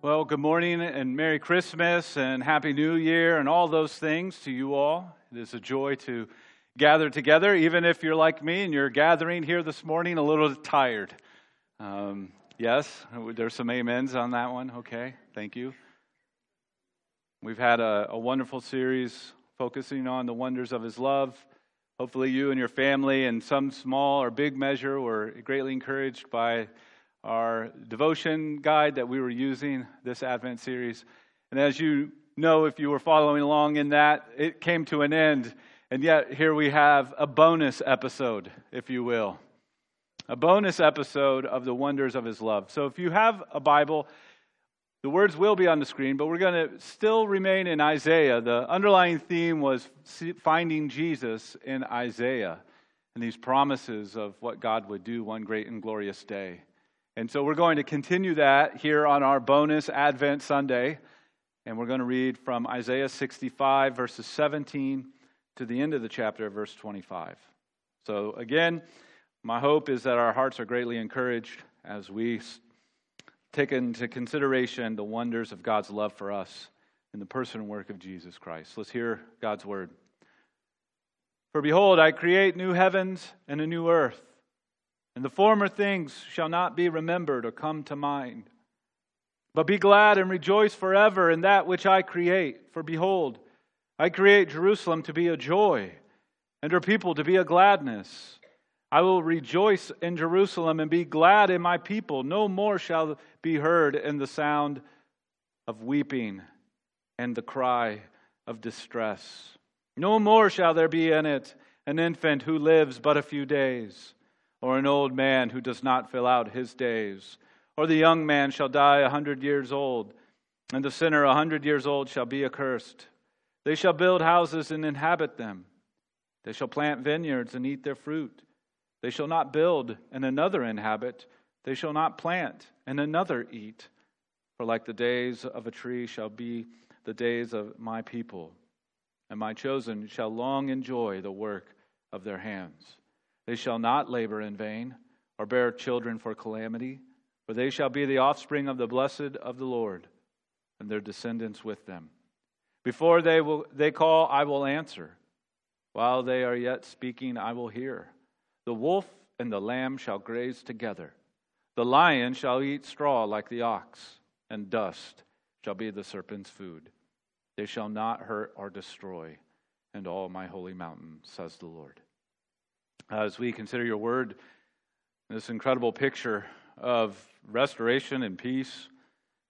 Well, good morning and Merry Christmas and Happy New Year and all those things to you all. It is a joy to gather together, even if you're like me and you're gathering here this morning a little tired. Um, yes, there's some amens on that one. Okay, thank you. We've had a, a wonderful series focusing on the wonders of His love. Hopefully, you and your family, in some small or big measure, were greatly encouraged by our devotion guide that we were using this Advent series. And as you know, if you were following along in that, it came to an end. And yet, here we have a bonus episode, if you will. A bonus episode of the wonders of his love. So, if you have a Bible, the words will be on the screen, but we're going to still remain in Isaiah. The underlying theme was finding Jesus in Isaiah and these promises of what God would do one great and glorious day. And so we're going to continue that here on our bonus Advent Sunday. And we're going to read from Isaiah 65, verses 17 to the end of the chapter, verse 25. So, again, my hope is that our hearts are greatly encouraged as we take into consideration the wonders of God's love for us in the person and work of Jesus Christ. Let's hear God's word. For behold, I create new heavens and a new earth and the former things shall not be remembered or come to mind. But be glad and rejoice forever in that which I create. For behold, I create Jerusalem to be a joy, and her people to be a gladness. I will rejoice in Jerusalem and be glad in my people. No more shall be heard in the sound of weeping and the cry of distress. No more shall there be in it an infant who lives but a few days or an old man who does not fill out his days. Or the young man shall die a hundred years old, and the sinner a hundred years old shall be accursed. They shall build houses and inhabit them. They shall plant vineyards and eat their fruit. They shall not build and another inhabit. They shall not plant and another eat. For like the days of a tree shall be the days of my people, and my chosen shall long enjoy the work of their hands. They shall not labor in vain or bear children for calamity, for they shall be the offspring of the blessed of the Lord, and their descendants with them. Before they, will, they call, I will answer. While they are yet speaking, I will hear. The wolf and the lamb shall graze together. The lion shall eat straw like the ox, and dust shall be the serpent's food. They shall not hurt or destroy, and all my holy mountain, says the Lord Uh, as we consider your word, this incredible picture of restoration and peace.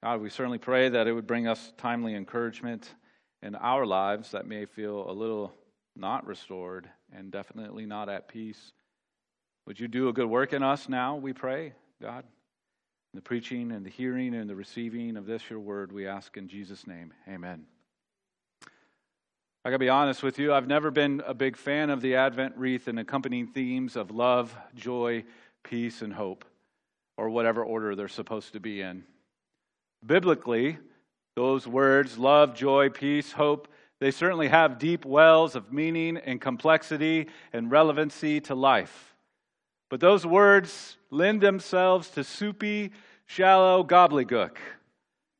God, we certainly pray that it would bring us timely encouragement in our lives that may feel a little not restored and definitely not at peace. Would you do a good work in us now, we pray, God? In the preaching and the hearing and the receiving of this, your word, we ask in Jesus' name. Amen. I gotta be honest with you, I've never been a big fan of the Advent wreath and accompanying themes of love, joy, peace, and hope, or whatever order they're supposed to be in. Biblically, those words, love, joy, peace, hope, they certainly have deep wells of meaning and complexity and relevancy to life. But those words lend themselves to soupy, shallow gobbledygook.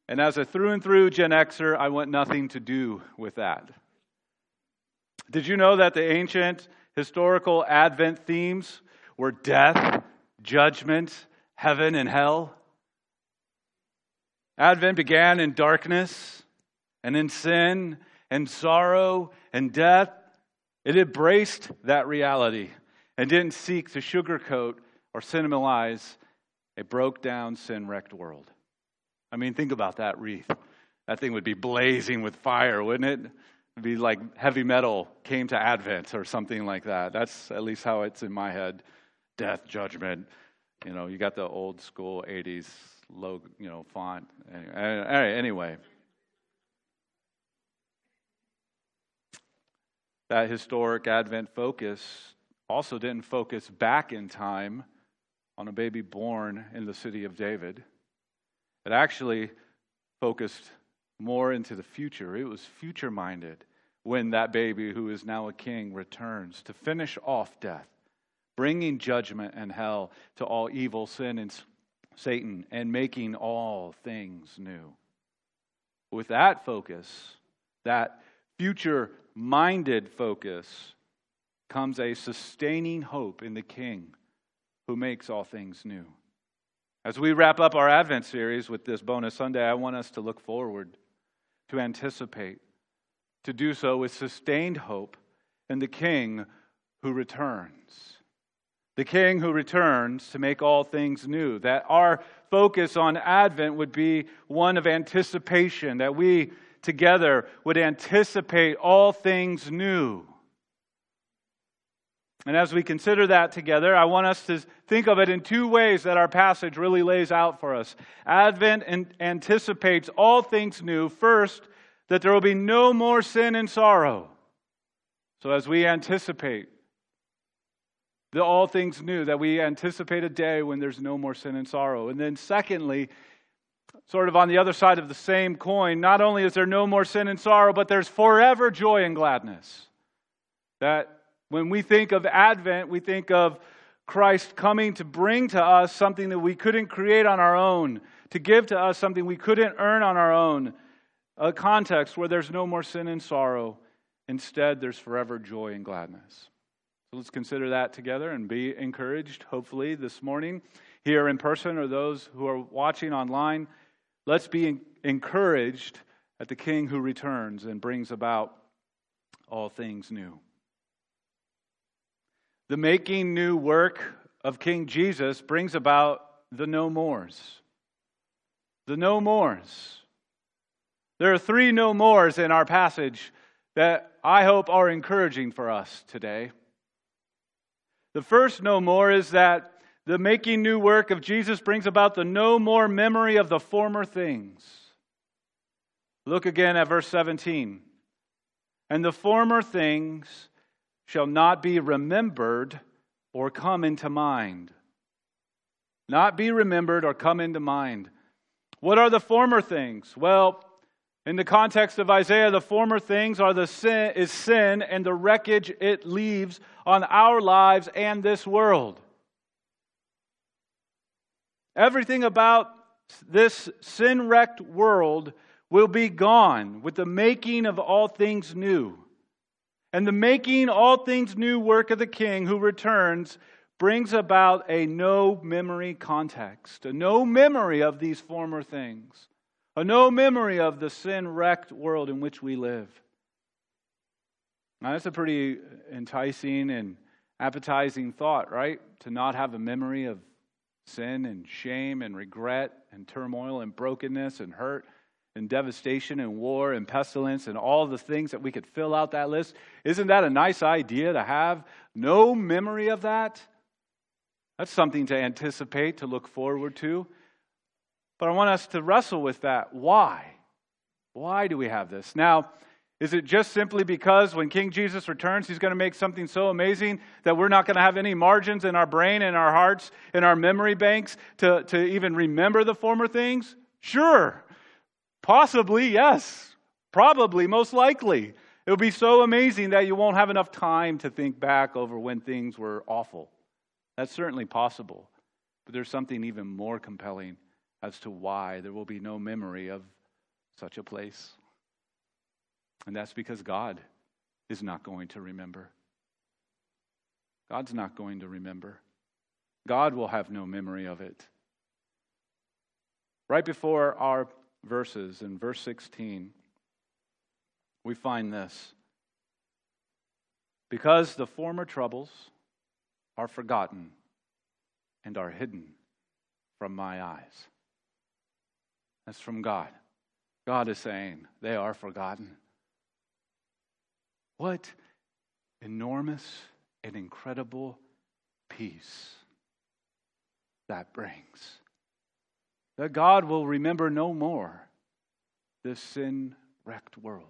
And as a through and through Gen Xer, I want nothing to do with that. Did you know that the ancient historical Advent themes were death, judgment, heaven, and hell? Advent began in darkness and in sin and sorrow and death. It embraced that reality and didn't seek to sugarcoat or cinemalize a broke down, sin wrecked world. I mean, think about that wreath. That thing would be blazing with fire, wouldn't it? Be like heavy metal came to Advent or something like that. That's at least how it's in my head. Death, judgment. You know, you got the old school 80s low, you know, font. Anyway. That historic Advent focus also didn't focus back in time on a baby born in the city of David. It actually focused more into the future. It was future minded when that baby, who is now a king, returns to finish off death, bringing judgment and hell to all evil, sin, and Satan, and making all things new. With that focus, that future minded focus, comes a sustaining hope in the King who makes all things new. As we wrap up our Advent series with this bonus Sunday, I want us to look forward, to anticipate, to do so with sustained hope in the King who returns. The King who returns to make all things new. That our focus on Advent would be one of anticipation, that we together would anticipate all things new. And as we consider that together, I want us to think of it in two ways that our passage really lays out for us. Advent anticipates all things new. First, that there will be no more sin and sorrow. So as we anticipate the all things new, that we anticipate a day when there's no more sin and sorrow. And then secondly, sort of on the other side of the same coin, not only is there no more sin and sorrow, but there's forever joy and gladness. That when we think of Advent, we think of Christ coming to bring to us something that we couldn't create on our own, to give to us something we couldn't earn on our own, a context where there's no more sin and sorrow. Instead, there's forever joy and gladness. So let's consider that together and be encouraged, hopefully, this morning, here in person or those who are watching online. Let's be encouraged at the King who returns and brings about all things new. The making new work of King Jesus brings about the no mores. The no mores. There are three no mores in our passage that I hope are encouraging for us today. The first no more is that the making new work of Jesus brings about the no more memory of the former things. Look again at verse 17. And the former things shall not be remembered or come into mind. Not be remembered or come into mind. What are the former things? Well, in the context of Isaiah, the former things are the sin is sin and the wreckage it leaves on our lives and this world. Everything about this sin wrecked world will be gone with the making of all things new. And the making all things new work of the King who returns brings about a no memory context, a no memory of these former things, no memory of the sin wrecked world in which we live. Now, that's a pretty enticing and appetizing thought, right? To not have a memory of sin and shame and regret and turmoil and brokenness and hurt and devastation and war and pestilence and all the things that we could fill out that list. Isn't that a nice idea to have no memory of that? That's something to anticipate, to look forward to. But I want us to wrestle with that. Why? Why do we have this? Now, is it just simply because when King Jesus returns, he's going to make something so amazing that we're not going to have any margins in our brain, in our hearts, in our memory banks to, to even remember the former things? Sure. Possibly, yes. Probably, most likely. It will be so amazing that you won't have enough time to think back over when things were awful. That's certainly possible. But there's something even more compelling as to why there will be no memory of such a place. And that's because God is not going to remember. God's not going to remember. God will have no memory of it. Right before our verses, in verse 16, we find this. Because the former troubles are forgotten and are hidden from my eyes. That's from God. God is saying they are forgotten. What enormous and incredible peace that brings that God will remember no more this sin wrecked world.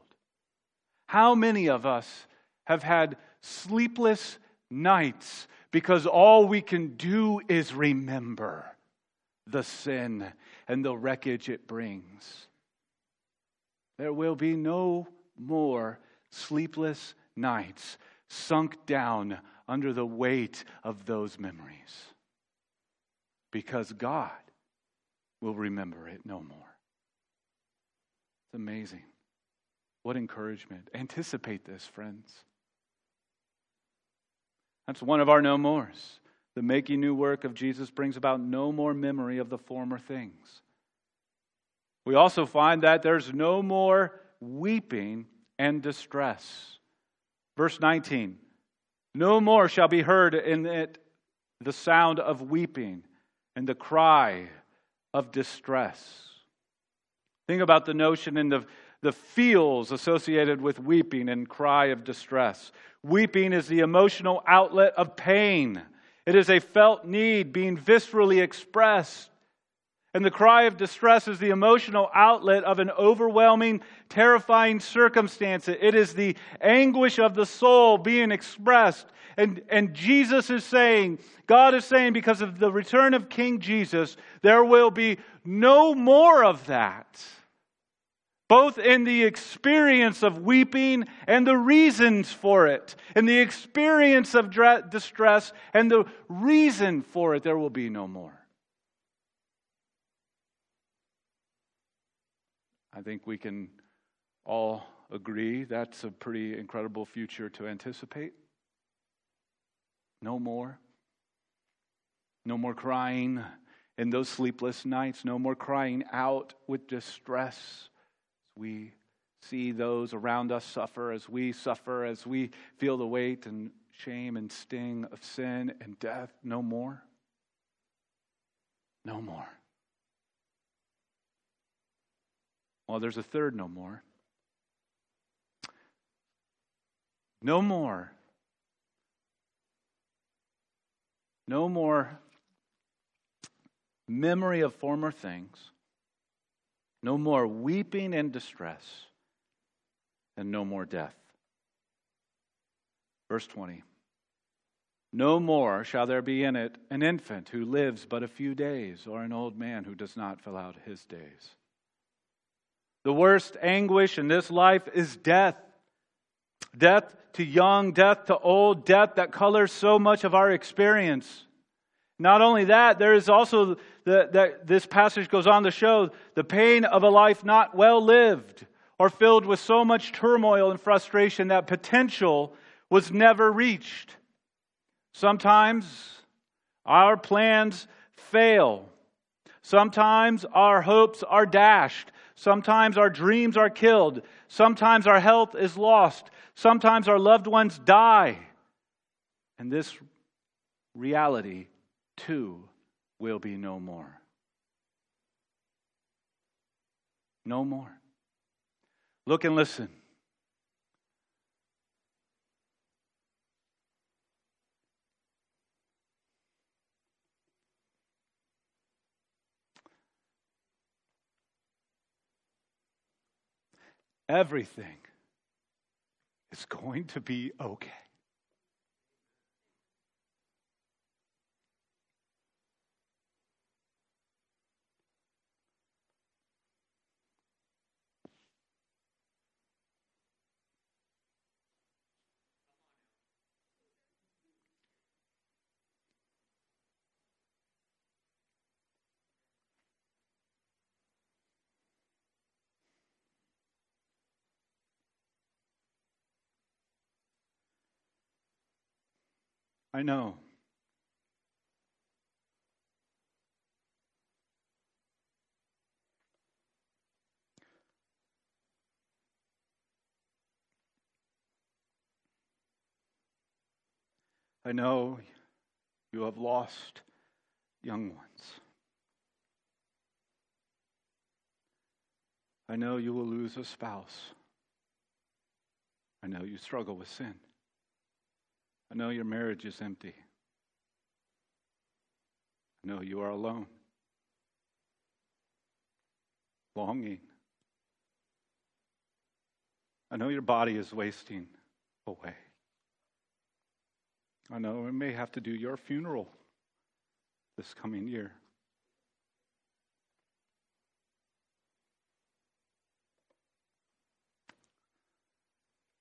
How many of us have had sleepless nights because all we can do is remember the sin and the wreckage it brings? There will be no more sleepless nights sunk down under the weight of those memories because God will remember it no more. It's amazing. What encouragement. Anticipate this, friends. That's one of our no mores. The making new work of Jesus brings about no more memory of the former things. We also find that there's no more weeping and distress. Verse 19 No more shall be heard in it the sound of weeping and the cry of distress. Think about the notion in the, the feels associated with weeping and cry of distress. Weeping is the emotional outlet of pain. It is a felt need being viscerally expressed. And the cry of distress is the emotional outlet of an overwhelming, terrifying circumstance. It is the anguish of the soul being expressed. And, and Jesus is saying, God is saying, because of the return of King Jesus, there will be no more of that. Both in the experience of weeping and the reasons for it. In the experience of distress and the reason for it, there will be no more. I think we can all agree that's a pretty incredible future to anticipate. No more. No more crying in those sleepless nights. No more crying out with distress. We see those around us suffer as we suffer, as we feel the weight and shame and sting of sin and death. No more. No more. Well, there's a third no more. No more. No more memory of former things. No more weeping and distress. And no more death. Verse 20. No more shall there be in it an infant who lives but a few days, or an old man who does not fill out his days. The worst anguish in this life is death. Death to young, death to old, death that colors so much of our experience. Not only that, there is also that this passage goes on to show the pain of a life not well lived or filled with so much turmoil and frustration that potential was never reached. Sometimes our plans fail. Sometimes our hopes are dashed. Sometimes our dreams are killed. Sometimes our health is lost. Sometimes our loved ones die. And this reality, too, will be no more. No more. Look and listen. everything is going to be okay. I know. I know you have lost young ones. I know you will lose a spouse. I know you struggle with sin. I know your marriage is empty. I know you are alone, longing. I know your body is wasting away. I know we may have to do your funeral this coming year.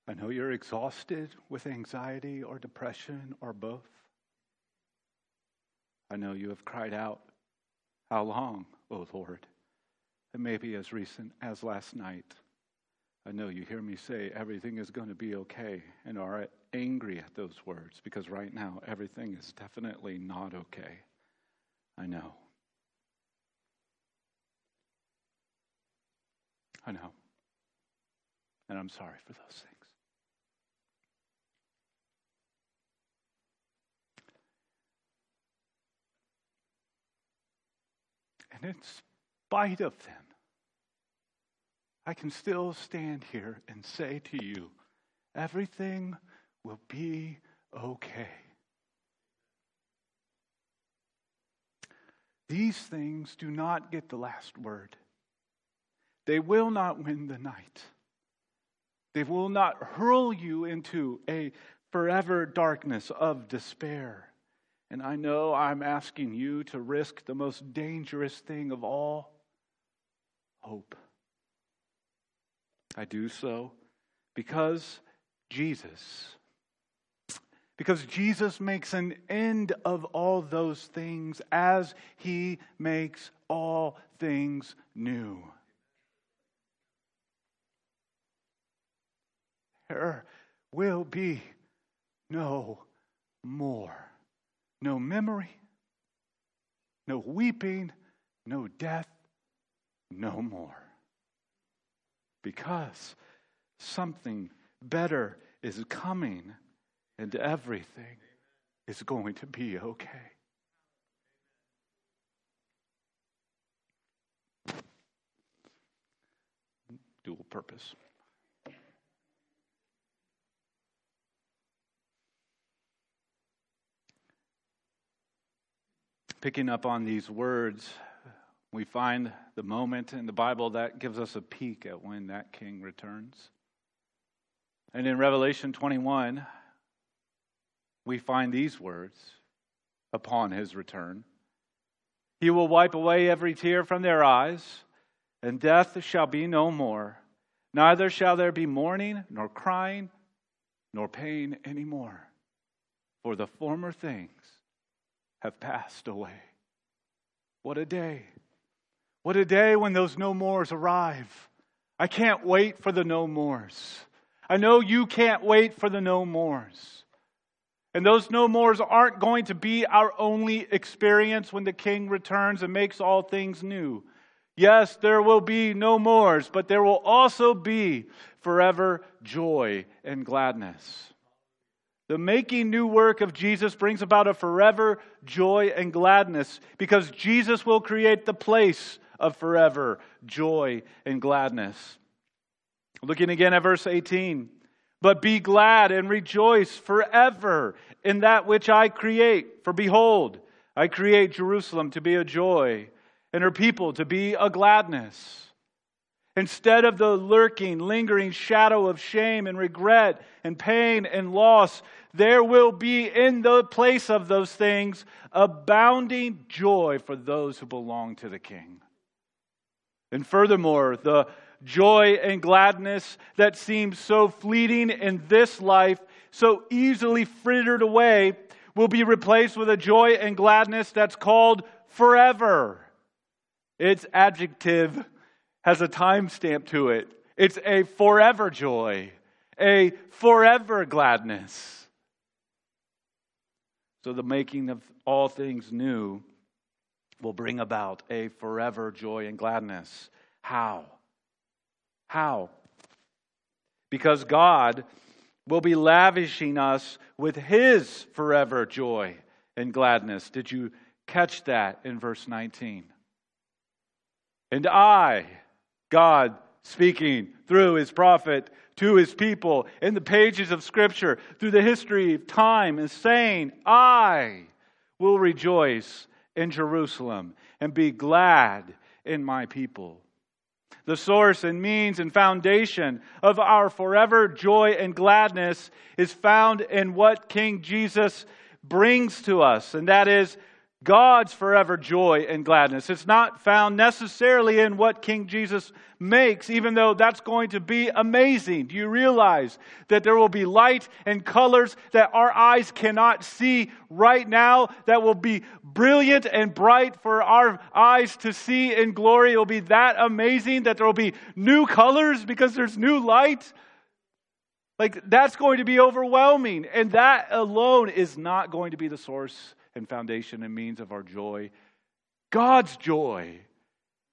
I know you're exhausted with anxiety or depression or both. I know you have cried out How long, O oh Lord? It may be as recent as last night. I know you hear me say everything is going to be okay and are angry at those words because right now everything is definitely not okay. I know. I know. And I'm sorry for those things. And in spite of them, I can still stand here and say to you, everything will be okay. These things do not get the last word. They will not win the night. They will not hurl you into a forever darkness of despair. And I know I'm asking you to risk the most dangerous thing of all hope. I do so because Jesus, because Jesus makes an end of all those things as he makes all things new. There will be no more. No memory, no weeping, no death, no more. Because something better is coming and everything is going to be okay. Dual purpose. Picking up on these words, we find the moment in the Bible that gives us a peek at when that king returns. And in Revelation 21, we find these words upon his return He will wipe away every tear from their eyes, and death shall be no more. Neither shall there be mourning, nor crying, nor pain any more. For the former things have passed away. What a day. What a day when those no mores arrive. I can't wait for the no mores. I know you can't wait for the no mores. And those no mores aren't going to be our only experience when the king returns and makes all things new. Yes, there will be no mores, but there will also be forever joy and gladness. The making new work of Jesus brings about a forever joy and gladness because Jesus will create the place of forever joy and gladness. Looking again at verse 18. But be glad and rejoice forever in that which I create. For behold, I create Jerusalem to be a joy and her people to be a gladness. Instead of the lurking, lingering shadow of shame and regret and pain and loss, there will be in the place of those things abounding joy for those who belong to the King. And furthermore, the joy and gladness that seems so fleeting in this life, so easily frittered away, will be replaced with a joy and gladness that's called forever. Its adjective has a timestamp to it. It's a forever joy, a forever gladness. So the making of all things new will bring about a forever joy and gladness. How? How? Because God will be lavishing us with His forever joy and gladness. Did you catch that in verse 19? And I, God speaking through His prophet, to his people in the pages of Scripture through the history of time is saying, I will rejoice in Jerusalem and be glad in my people. The source and means and foundation of our forever joy and gladness is found in what King Jesus brings to us, and that is God's forever joy and gladness. It's not found necessarily in what King Jesus makes, even though that's going to be amazing. Do you realize that there will be light and colors that our eyes cannot see right now that will be brilliant and bright for our eyes to see in glory? It will be that amazing that there will be new colors because there's new light. Like, that's going to be overwhelming. And that alone is not going to be the source and foundation and means of our joy. God's joy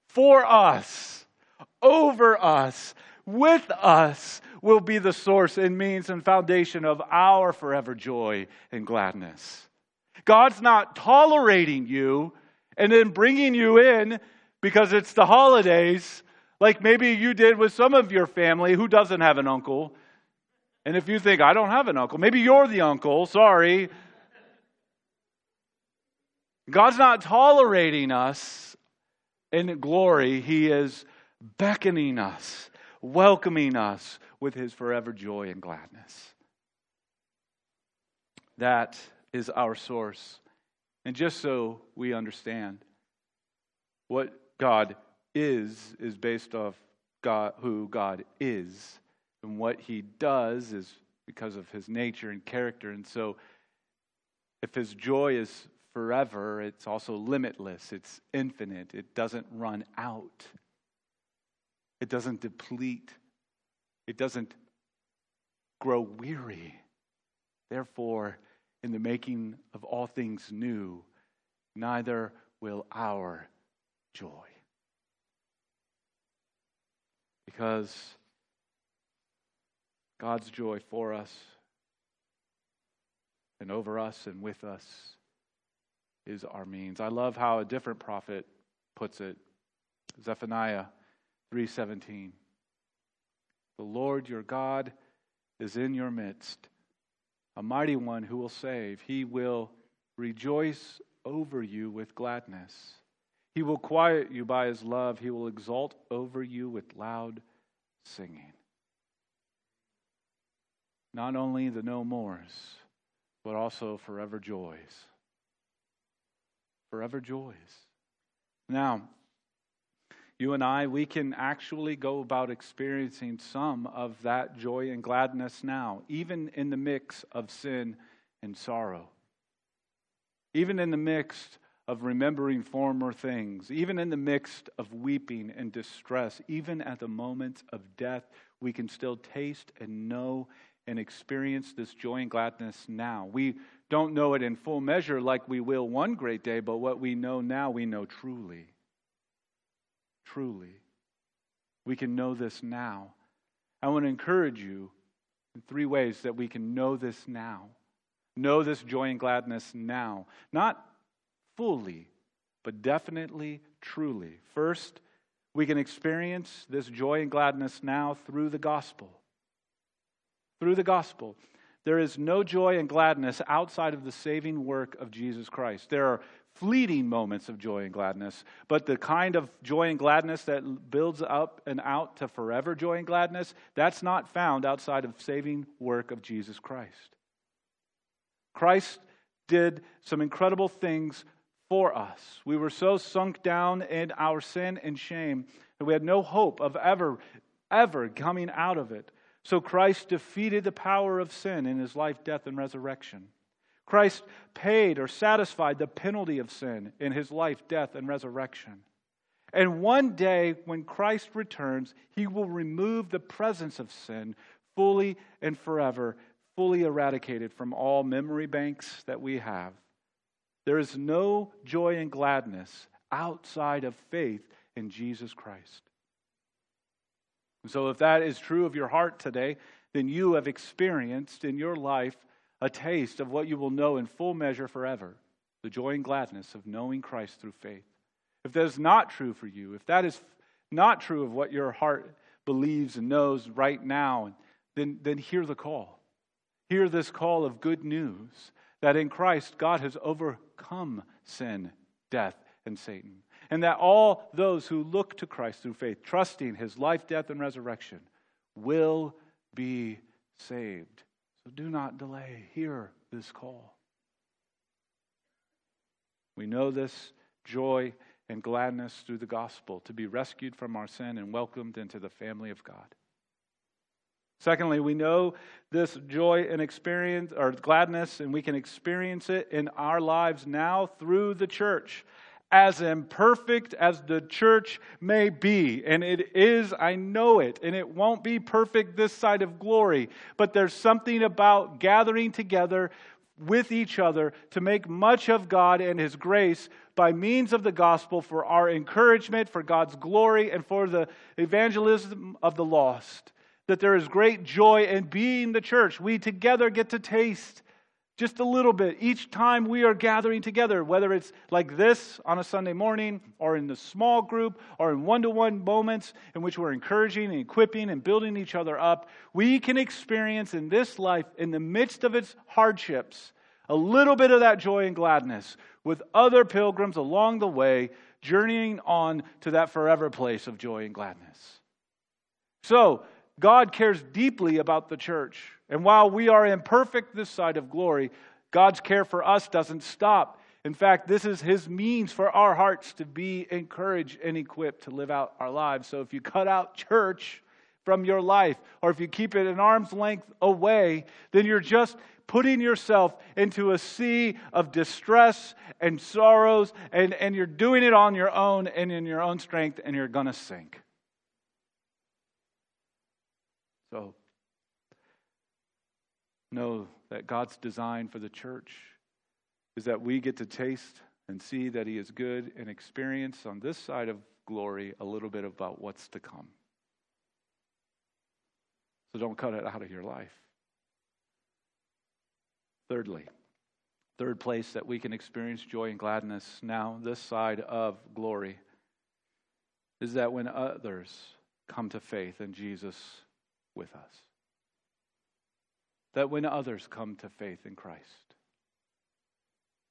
for us, over us, with us will be the source and means and foundation of our forever joy and gladness. God's not tolerating you and then bringing you in because it's the holidays, like maybe you did with some of your family who doesn't have an uncle. And if you think, I don't have an uncle, maybe you're the uncle, sorry. God's not tolerating us in glory, He is beckoning us, welcoming us with His forever joy and gladness. That is our source. And just so we understand, what God is, is based off God, who God is. And what He does is because of His nature and character. And so, if His joy is forever, it's also limitless, it's infinite, it doesn't run out, it doesn't deplete, it doesn't grow weary. Therefore, in the making of all things new, neither will our joy. Because God's joy for us and over us and with us is our means. I love how a different prophet puts it. Zephaniah 3:17. The Lord your God is in your midst, a mighty one who will save. He will rejoice over you with gladness. He will quiet you by his love. He will exult over you with loud singing. Not only the no mores, but also forever joys forever joys. Now, you and I, we can actually go about experiencing some of that joy and gladness now, even in the mix of sin and sorrow. Even in the mix of remembering former things, even in the mix of weeping and distress, even at the moments of death, we can still taste and know and experience this joy and gladness now. We don't know it in full measure like we will one great day, but what we know now, we know truly. Truly. We can know this now. I want to encourage you in three ways that we can know this now. Know this joy and gladness now. Not fully, but definitely, truly. First, we can experience this joy and gladness now through the gospel. Through the gospel. There is no joy and gladness outside of the saving work of Jesus Christ. There are fleeting moments of joy and gladness, but the kind of joy and gladness that builds up and out to forever joy and gladness, that's not found outside of saving work of Jesus Christ. Christ did some incredible things for us. We were so sunk down in our sin and shame that we had no hope of ever, ever coming out of it. So Christ defeated the power of sin in his life, death, and resurrection. Christ paid or satisfied the penalty of sin in his life, death, and resurrection. And one day, when Christ returns, he will remove the presence of sin fully and forever, fully eradicated from all memory banks that we have. There is no joy and gladness outside of faith in Jesus Christ. And so, if that is true of your heart today, then you have experienced in your life a taste of what you will know in full measure forever the joy and gladness of knowing Christ through faith. If that is not true for you, if that is not true of what your heart believes and knows right now, then, then hear the call. Hear this call of good news that in Christ God has overcome sin, death, and Satan and that all those who look to Christ through faith, trusting his life, death, and resurrection, will be saved. So do not delay. Hear this call. We know this joy and gladness through the gospel to be rescued from our sin and welcomed into the family of God. Secondly, we know this joy and experience or gladness, and we can experience it in our lives now through the church. As imperfect as the church may be, and it is, I know it, and it won't be perfect this side of glory, but there's something about gathering together with each other to make much of God and His grace by means of the gospel for our encouragement, for God's glory, and for the evangelism of the lost that there is great joy in being the church. We together get to taste just a little bit each time we are gathering together, whether it's like this on a Sunday morning, or in the small group, or in one to one moments in which we're encouraging and equipping and building each other up. We can experience in this life, in the midst of its hardships, a little bit of that joy and gladness with other pilgrims along the way, journeying on to that forever place of joy and gladness. So, God cares deeply about the church. And while we are imperfect this side of glory, God's care for us doesn't stop. In fact, this is His means for our hearts to be encouraged and equipped to live out our lives. So if you cut out church from your life, or if you keep it an arm's length away, then you're just putting yourself into a sea of distress and sorrows, and, and you're doing it on your own and in your own strength, and you're going to sink. So, know that God's design for the church is that we get to taste and see that He is good and experience on this side of glory a little bit about what's to come. So don't cut it out of your life. Thirdly, third place that we can experience joy and gladness now, this side of glory, is that when others come to faith in Jesus with us. That when others come to faith in Christ,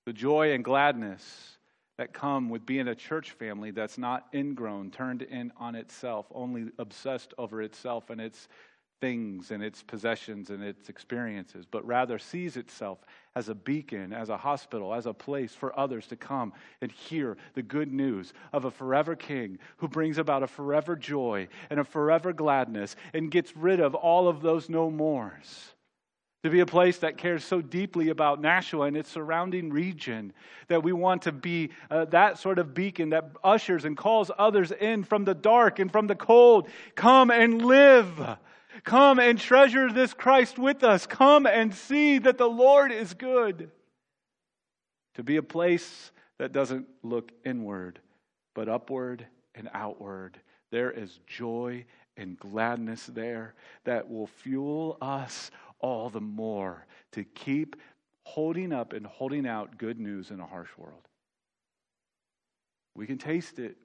the joy and gladness that come with being a church family that's not ingrown, turned in on itself, only obsessed over itself and its things and its possessions and its experiences, but rather sees itself as a beacon, as a hospital, as a place for others to come and hear the good news of a forever king who brings about a forever joy and a forever gladness and gets rid of all of those no mores. To be a place that cares so deeply about Nashua and its surrounding region that we want to be uh, that sort of beacon that ushers and calls others in from the dark and from the cold. Come and live Come and treasure this Christ with us. Come and see that the Lord is good. To be a place that doesn't look inward, but upward and outward. There is joy and gladness there that will fuel us all the more to keep holding up and holding out good news in a harsh world. We can taste it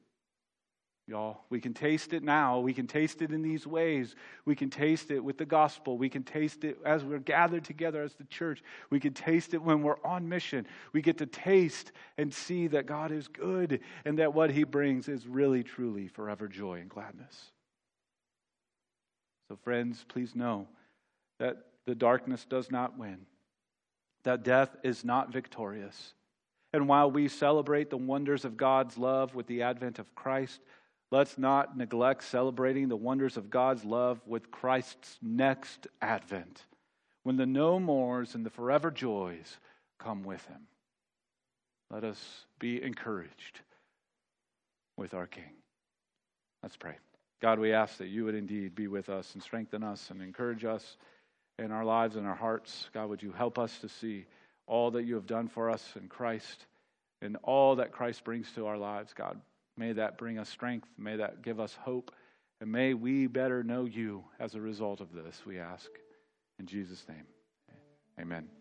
y'all. We can taste it now. We can taste it in these ways. We can taste it with the gospel. We can taste it as we're gathered together as the church. We can taste it when we're on mission. We get to taste and see that God is good and that what he brings is really, truly forever joy and gladness. So, friends, please know that the darkness does not win, that death is not victorious. And while we celebrate the wonders of God's love with the advent of Christ, Let's not neglect celebrating the wonders of God's love with Christ's next advent, when the no mores and the forever joys come with him. Let us be encouraged with our King. Let's pray. God, we ask that you would indeed be with us and strengthen us and encourage us in our lives and our hearts. God, would you help us to see all that you have done for us in Christ and all that Christ brings to our lives, God. May that bring us strength. May that give us hope. And may we better know you as a result of this, we ask. In Jesus' name, amen.